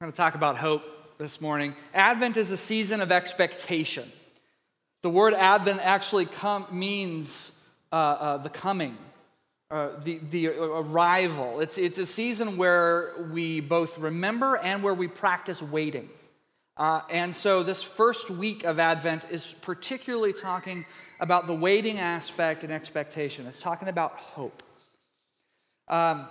We're going to talk about hope this morning. Advent is a season of expectation. The word Advent actually come, means uh, uh, the coming, uh, the, the arrival. It's, it's a season where we both remember and where we practice waiting. Uh, and so, this first week of Advent is particularly talking about the waiting aspect and expectation. It's talking about hope. Um,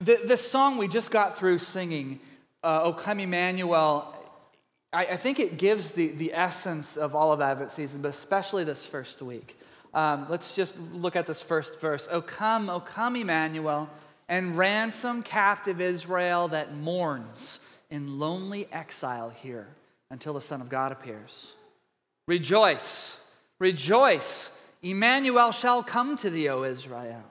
the, this song we just got through singing, uh, O Come Emmanuel, I, I, think it gives the, the essence of all of Advent season, but especially this first week. Um, let's just look at this first verse. O come, O come, Emmanuel, and ransom captive Israel that mourns in lonely exile here until the Son of God appears. Rejoice, rejoice, Emmanuel shall come to thee, O Israel.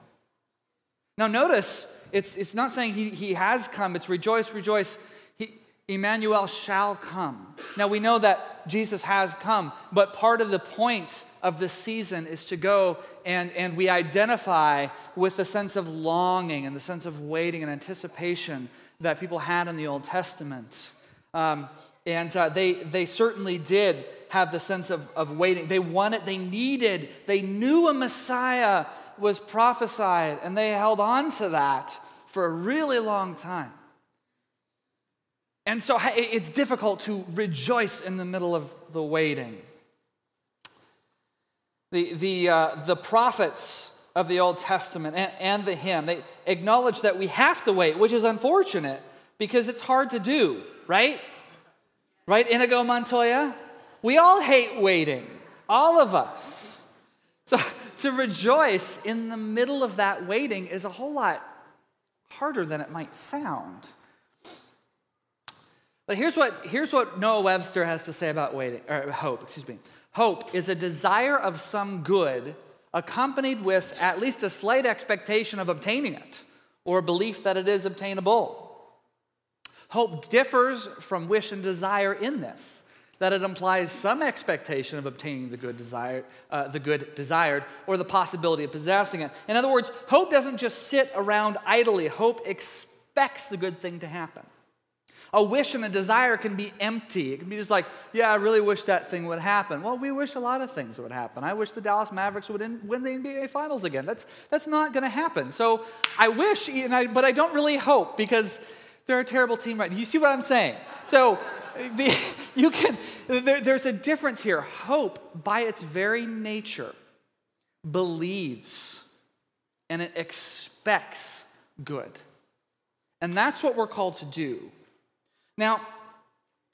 Now, notice it's, it's not saying he, he has come, it's rejoice, rejoice. He, Emmanuel shall come. Now, we know that Jesus has come, but part of the point of this season is to go and, and we identify with the sense of longing and the sense of waiting and anticipation that people had in the Old Testament. Um, and uh, they, they certainly did have the sense of, of waiting. They wanted, they needed, they knew a Messiah was prophesied, and they held on to that for a really long time. And so it's difficult to rejoice in the middle of the waiting. The, the, uh, the prophets of the Old Testament and, and the hymn, they acknowledge that we have to wait, which is unfortunate because it's hard to do, right? Right, Inigo Montoya? We all hate waiting, all of us. So to rejoice in the middle of that waiting is a whole lot harder than it might sound. But here's what, here's what Noah Webster has to say about waiting, or hope, excuse me. Hope is a desire of some good accompanied with at least a slight expectation of obtaining it or a belief that it is obtainable. Hope differs from wish and desire in this that it implies some expectation of obtaining the good desired, uh, the good desired, or the possibility of possessing it. In other words, hope doesn't just sit around idly. Hope expects the good thing to happen. A wish and a desire can be empty. It can be just like, yeah, I really wish that thing would happen. Well, we wish a lot of things would happen. I wish the Dallas Mavericks would win the NBA Finals again. That's, that's not going to happen. So I wish, I, but I don't really hope because they're a terrible team right now. You see what I'm saying? So the, you can, there, there's a difference here. Hope, by its very nature, believes and it expects good. And that's what we're called to do. Now,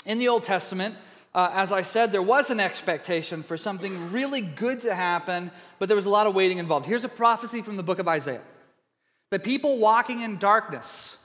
in the Old Testament, uh, as I said, there was an expectation for something really good to happen, but there was a lot of waiting involved. Here's a prophecy from the book of Isaiah The people walking in darkness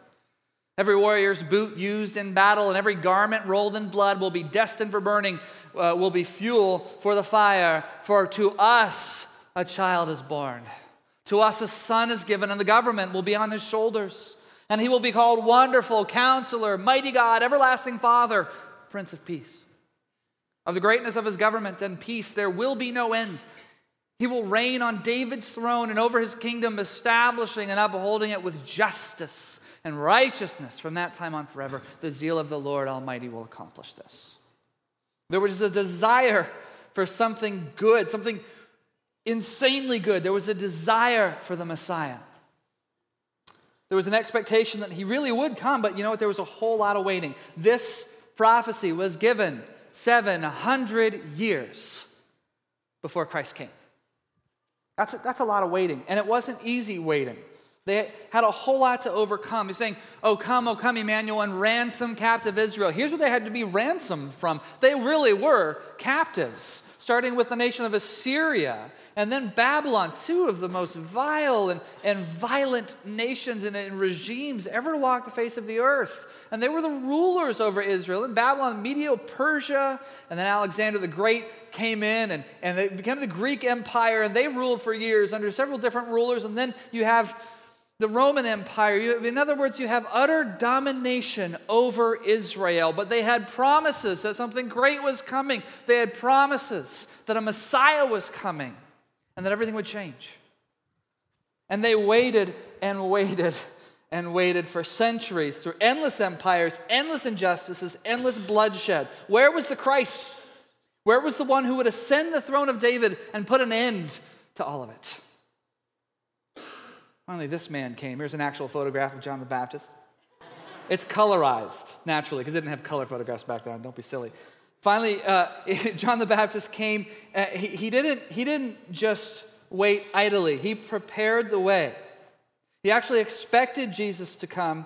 Every warrior's boot used in battle and every garment rolled in blood will be destined for burning, uh, will be fuel for the fire. For to us a child is born, to us a son is given, and the government will be on his shoulders. And he will be called Wonderful, Counselor, Mighty God, Everlasting Father, Prince of Peace. Of the greatness of his government and peace, there will be no end. He will reign on David's throne and over his kingdom, establishing and upholding it with justice and righteousness from that time on forever. The zeal of the Lord Almighty will accomplish this. There was a desire for something good, something insanely good. There was a desire for the Messiah. There was an expectation that he really would come, but you know what? There was a whole lot of waiting. This prophecy was given 700 years before Christ came. That's a, that's a lot of waiting. And it wasn't easy waiting. They had a whole lot to overcome. He's saying, Oh, come, oh, come, Emmanuel, and ransom captive Israel. Here's what they had to be ransomed from. They really were captives, starting with the nation of Assyria and then Babylon, two of the most vile and, and violent nations and, and regimes ever to walk the face of the earth. And they were the rulers over Israel. In Babylon, Medo-Persia, and then Alexander the Great came in and, and they became the Greek Empire, and they ruled for years under several different rulers. And then you have the Roman Empire. You, in other words, you have utter domination over Israel, but they had promises that something great was coming. They had promises that a Messiah was coming and that everything would change. And they waited and waited and waited for centuries through endless empires, endless injustices, endless bloodshed. Where was the Christ? Where was the one who would ascend the throne of David and put an end to all of it? Finally, this man came. Here's an actual photograph of John the Baptist. It's colorized, naturally, because they didn't have color photographs back then. Don't be silly. Finally, uh, John the Baptist came. Uh, he, he, didn't, he didn't just wait idly, he prepared the way. He actually expected Jesus to come.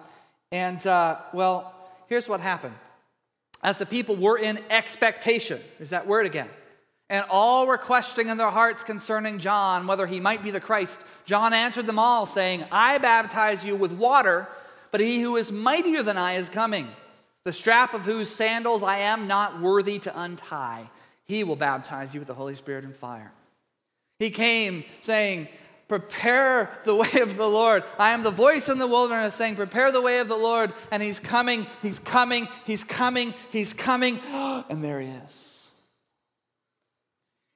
And, uh, well, here's what happened. As the people were in expectation, there's that word again, and all were questioning in their hearts concerning John, whether he might be the Christ, John answered them all, saying, I baptize you with water, but he who is mightier than I is coming the strap of whose sandals I am not worthy to untie. He will baptize you with the Holy Spirit and fire. He came saying, Prepare the way of the Lord. I am the voice in the wilderness saying, Prepare the way of the Lord. And he's coming, he's coming, he's coming, he's coming. And there he is.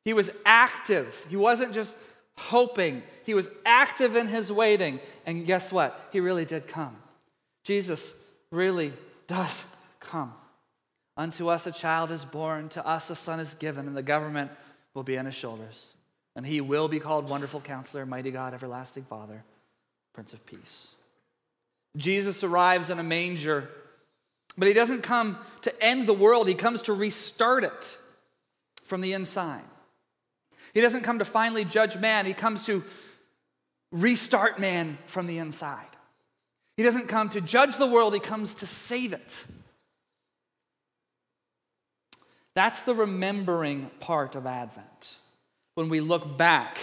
He was active. He wasn't just hoping, he was active in his waiting. And guess what? He really did come. Jesus really does come. Unto us a child is born, to us a son is given, and the government will be on his shoulders. And he will be called Wonderful Counselor, Mighty God, Everlasting Father, Prince of Peace. Jesus arrives in a manger, but he doesn't come to end the world, he comes to restart it from the inside. He doesn't come to finally judge man, he comes to restart man from the inside. He doesn't come to judge the world, he comes to save it. That's the remembering part of Advent. When we look back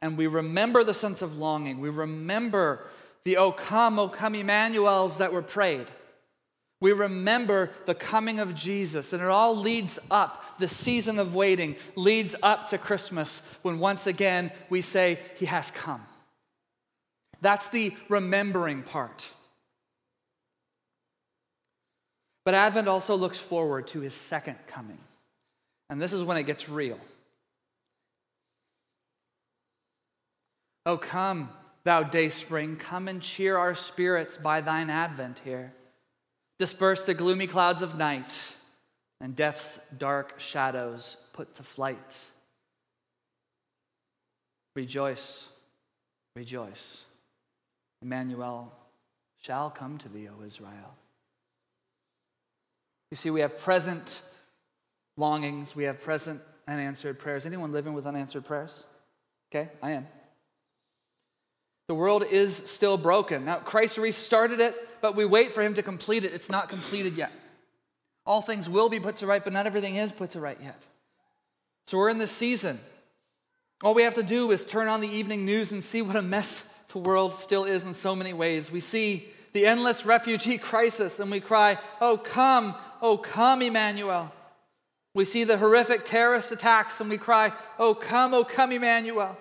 and we remember the sense of longing, we remember the O come, O come Emmanuel's that were prayed. We remember the coming of Jesus, and it all leads up, the season of waiting leads up to Christmas when once again we say, He has come. That's the remembering part. But Advent also looks forward to His second coming. And this is when it gets real. Oh, come, thou day spring, come and cheer our spirits by thine advent here. Disperse the gloomy clouds of night and death's dark shadows put to flight. Rejoice, rejoice. Emmanuel shall come to thee, O Israel. You see, we have present longings, we have present unanswered prayers. Anyone living with unanswered prayers? Okay, I am. The world is still broken. Now, Christ restarted it, but we wait for him to complete it. It's not completed yet. All things will be put to right, but not everything is put to right yet. So we're in this season. All we have to do is turn on the evening news and see what a mess the world still is in so many ways. We see the endless refugee crisis and we cry, Oh, come, oh, come, Emmanuel. We see the horrific terrorist attacks and we cry, Oh, come, oh, come, Emmanuel.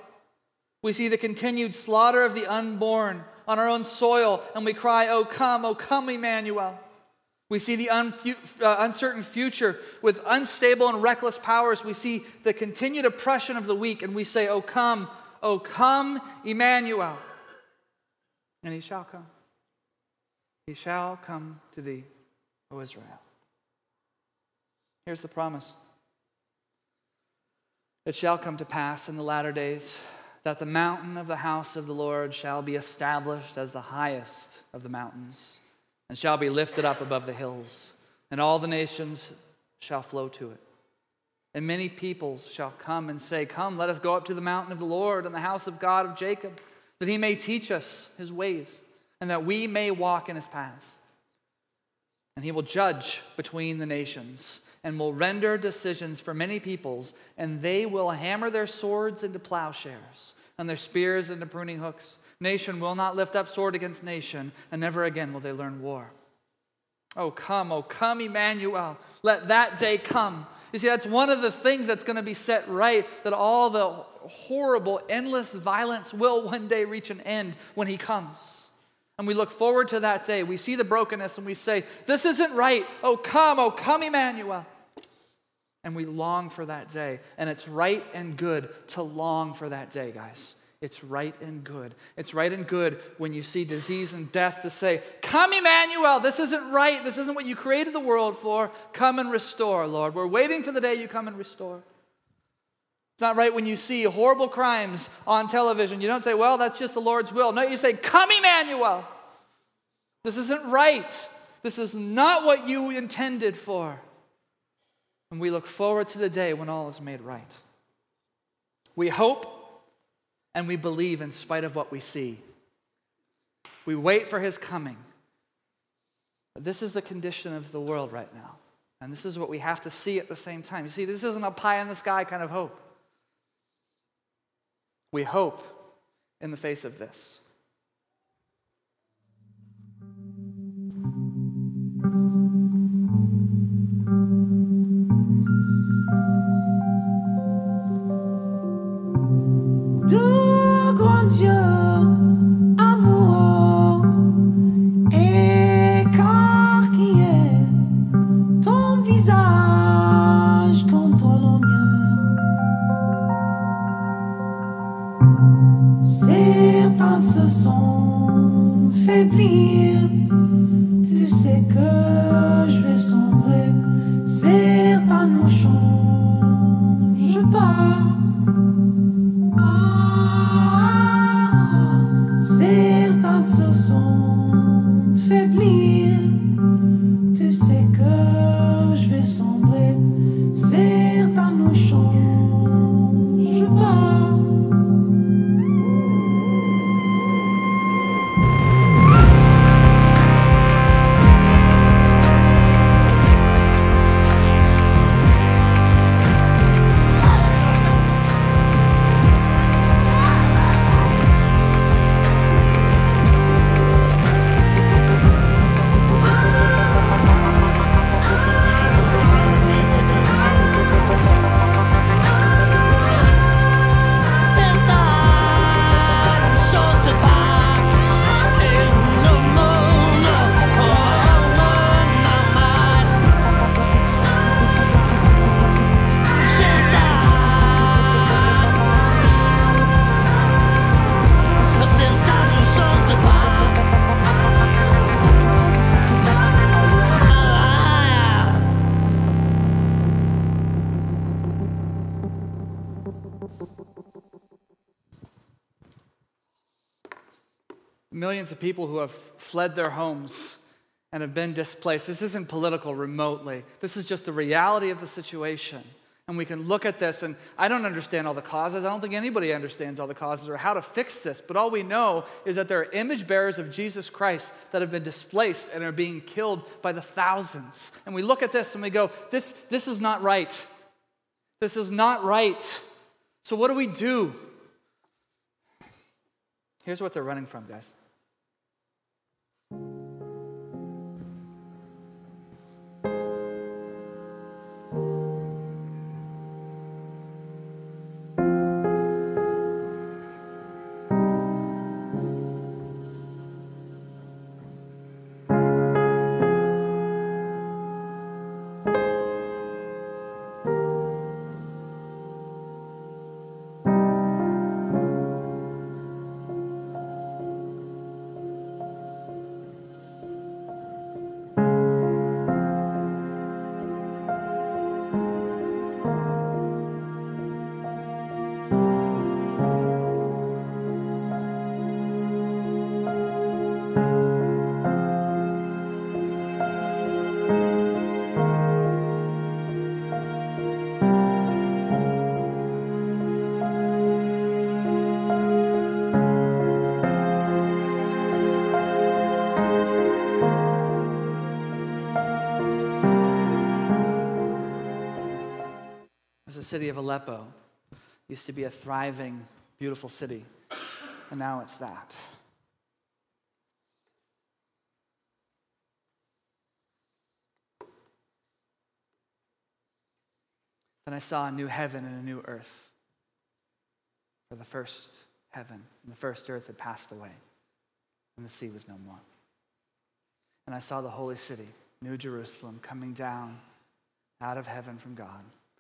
We see the continued slaughter of the unborn on our own soil and we cry, Oh, come, oh, come, Emmanuel. We see the uh, uncertain future with unstable and reckless powers. We see the continued oppression of the weak and we say, Oh, come, oh, come, Emmanuel. And he shall come. He shall come to thee, O Israel. Here's the promise It shall come to pass in the latter days that the mountain of the house of the Lord shall be established as the highest of the mountains, and shall be lifted up above the hills, and all the nations shall flow to it. And many peoples shall come and say, Come, let us go up to the mountain of the Lord and the house of God of Jacob that he may teach us his ways, and that we may walk in his paths. And he will judge between the nations and will render decisions for many peoples, and they will hammer their swords into plowshares and their spears into pruning hooks. Nation will not lift up sword against nation, and never again will they learn war. Oh, come, oh, come, Emmanuel. Let that day come. You see, that's one of the things that's going to be set right, that all the horrible, endless violence will one day reach an end when he comes. And we look forward to that day. We see the brokenness and we say, This isn't right. Oh, come, oh, come, Emmanuel. And we long for that day. And it's right and good to long for that day, guys. It's right and good. It's right and good when you see disease and death to say, Come, Emmanuel, this isn't right. This isn't what you created the world for. Come and restore, Lord. We're waiting for the day you come and restore. It's not right when you see horrible crimes on television. You don't say, Well, that's just the Lord's will. No, you say, Come, Emmanuel. This isn't right. This is not what you intended for. And we look forward to the day when all is made right. We hope and we believe in spite of what we see. We wait for his coming. This is the condition of the world right now. And this is what we have to see at the same time. You see, this isn't a pie in the sky kind of hope. We hope in the face of this. Dieu, amoureux, et car qui est ton visage quand on le mien, certains de ce sont faiblis, faiblir, tu sais que... millions of people who have fled their homes and have been displaced. This isn't political remotely. This is just the reality of the situation. And we can look at this, and I don't understand all the causes. I don't think anybody understands all the causes or how to fix this. But all we know is that there are image bearers of Jesus Christ that have been displaced and are being killed by the thousands. And we look at this and we go, this, this is not right. This is not right. So what do we do? Here's what they're running from, guys. City of Aleppo. Used to be a thriving, beautiful city, and now it's that. Then I saw a new heaven and a new earth. For the first heaven and the first earth had passed away, and the sea was no more. And I saw the holy city, New Jerusalem, coming down out of heaven from God,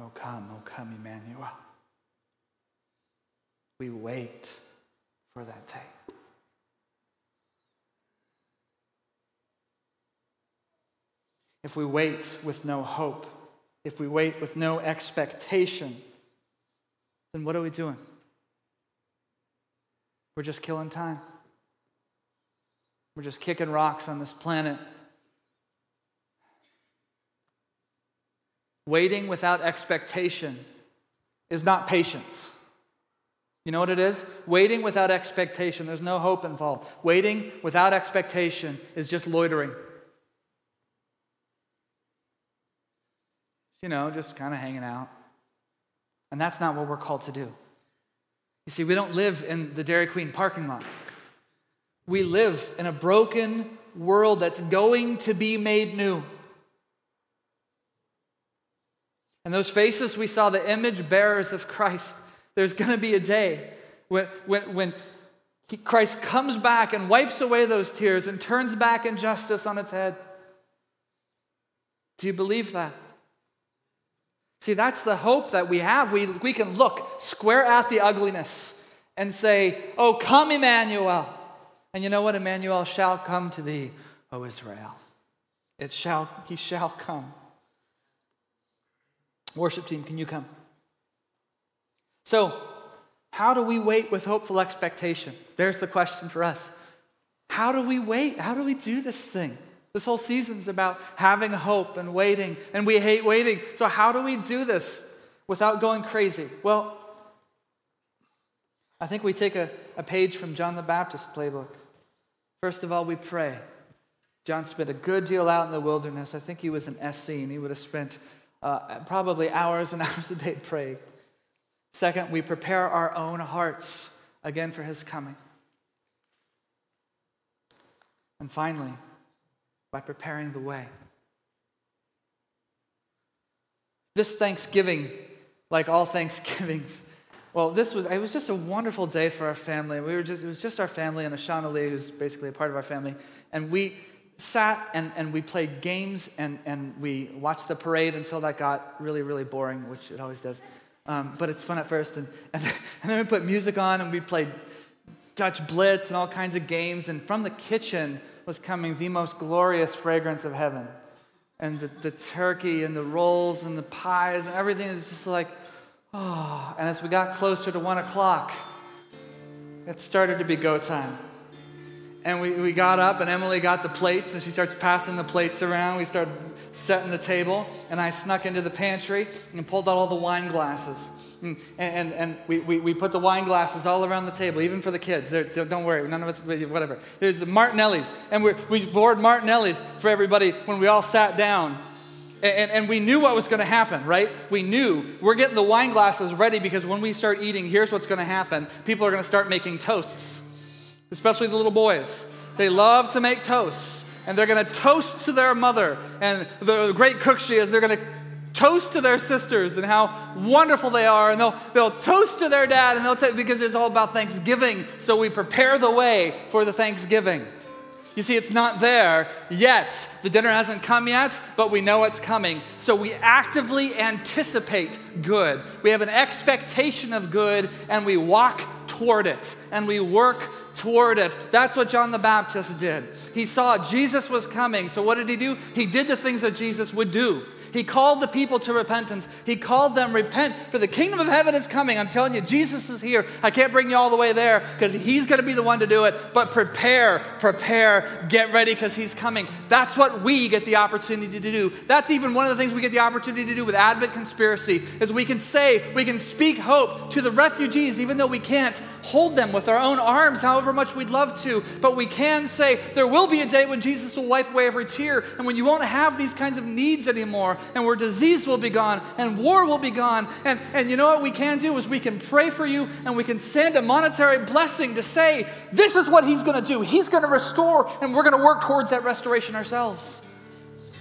Oh, come, oh, come, Emmanuel. We wait for that day. If we wait with no hope, if we wait with no expectation, then what are we doing? We're just killing time. We're just kicking rocks on this planet. Waiting without expectation is not patience. You know what it is? Waiting without expectation. There's no hope involved. Waiting without expectation is just loitering. You know, just kind of hanging out. And that's not what we're called to do. You see, we don't live in the Dairy Queen parking lot. We live in a broken world that's going to be made new. And those faces, we saw the image bearers of Christ. There's going to be a day when, when, when he, Christ comes back and wipes away those tears and turns back injustice on its head. Do you believe that? See, that's the hope that we have. We, we can look square at the ugliness and say, Oh, come, Emmanuel. And you know what? Emmanuel shall come to thee, O Israel. It shall, he shall come. Worship team, can you come? So, how do we wait with hopeful expectation? There's the question for us. How do we wait? How do we do this thing? This whole season's about having hope and waiting, and we hate waiting. So, how do we do this without going crazy? Well, I think we take a, a page from John the Baptist playbook. First of all, we pray. John spent a good deal out in the wilderness. I think he was an Essene. And he would have spent uh, probably hours and hours a day praying. Second, we prepare our own hearts again for his coming. And finally, by preparing the way. This Thanksgiving, like all Thanksgivings, well, this was it was just a wonderful day for our family. We were just it was just our family and Ashana Lee, who's basically a part of our family, and we sat and, and we played games and, and we watched the parade until that got really, really boring, which it always does. Um, but it's fun at first. And, and, then we put music on and we played Dutch Blitz and all kinds of games. And from the kitchen, was coming the most glorious fragrance of heaven. And the, the turkey and the rolls and the pies and everything is just like, oh. And as we got closer to one o'clock, it started to be go time. And we, we got up, and Emily got the plates, and she starts passing the plates around. We started setting the table, and I snuck into the pantry and pulled out all the wine glasses. Mm, and, and, and we, we, we, put the wine glasses all around the table, even for the kids. They're, don't worry, none of us, whatever. There's Martinelli's, and we we poured Martinelli's for everybody when we all sat down. And, and we knew what was going to happen, right? We knew we're getting the wine glasses ready because when we start eating, here's what's going to happen people are going to start making toasts, especially the little boys. They love to make toasts and they're going to toast to their mother. And the great cook she is, they're going to toast to their sisters and how wonderful they are, and they'll, they'll toast to their dad, and they'll t- because it's all about Thanksgiving. So we prepare the way for the Thanksgiving. You see, it's not there yet. The dinner hasn't come yet, but we know it's coming. So we actively anticipate good. We have an expectation of good, and we walk toward it, and we work toward it. That's what John the Baptist did. He saw Jesus was coming. So what did he do? He did the things that Jesus would do. He called the people to repentance. He called them, Repent, for the kingdom of heaven is coming. I'm telling you, Jesus is here. I can't bring you all the way there because he's going to be the one to do it. But prepare, prepare, get ready because he's coming. That's what we get the opportunity to do. That's even one of the things we get the opportunity to do with Advent Conspiracy is we can say, we can speak hope to the refugees, even though we can't hold them with our own arms, however much we'd love to. But we can say, there will be a day when Jesus will wipe away every tear and when you won't have these kinds of needs anymore and where disease will be gone and war will be gone. And, and you know what we can do is we can pray for you and we can send a monetary blessing to say, this is what he's going to do. He's going to restore and we're going to work towards that restoration ourselves.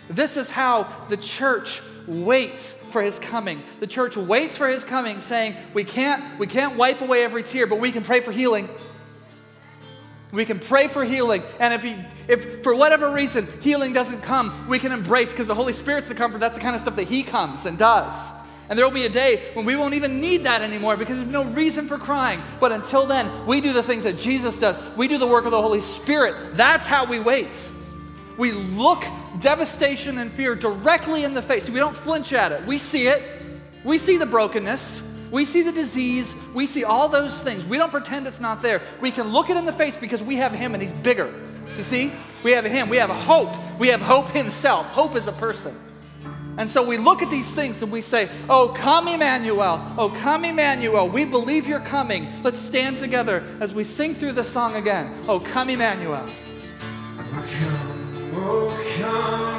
This is how the church waits for his coming. The church waits for his coming, saying, We can't, we can't wipe away every tear, but we can pray for healing. We can pray for healing. And if, he, if for whatever reason healing doesn't come, we can embrace because the Holy Spirit's the comfort. That's the kind of stuff that He comes and does. And there will be a day when we won't even need that anymore because there's no reason for crying. But until then, we do the things that Jesus does. We do the work of the Holy Spirit. That's how we wait. We look devastation and fear directly in the face. We don't flinch at it. We see it. We see the brokenness. We see the disease, we see all those things. We don't pretend it's not there. We can look it in the face because we have Him and He's bigger. You see? We have Him. We have hope. We have hope Himself. Hope is a person. And so we look at these things and we say, Oh, come, Emmanuel. Oh, come, Emmanuel. We believe you're coming. Let's stand together as we sing through the song again. Oh, come, Emmanuel. Oh, come, oh, come,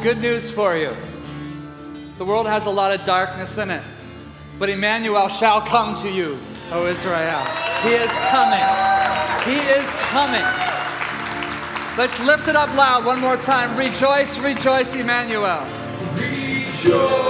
good news for you. The world has a lot of darkness in it, but Emmanuel shall come to you, O Israel. He is coming. He is coming. Let's lift it up loud one more time. Rejoice, rejoice, Emmanuel. Rejoice.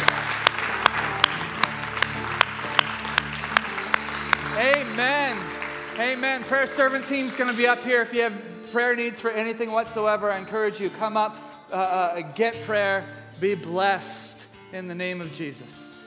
Amen. Amen. Prayer servant team's going to be up here. If you have prayer needs for anything whatsoever, I encourage you come up, uh, uh, get prayer, be blessed in the name of Jesus.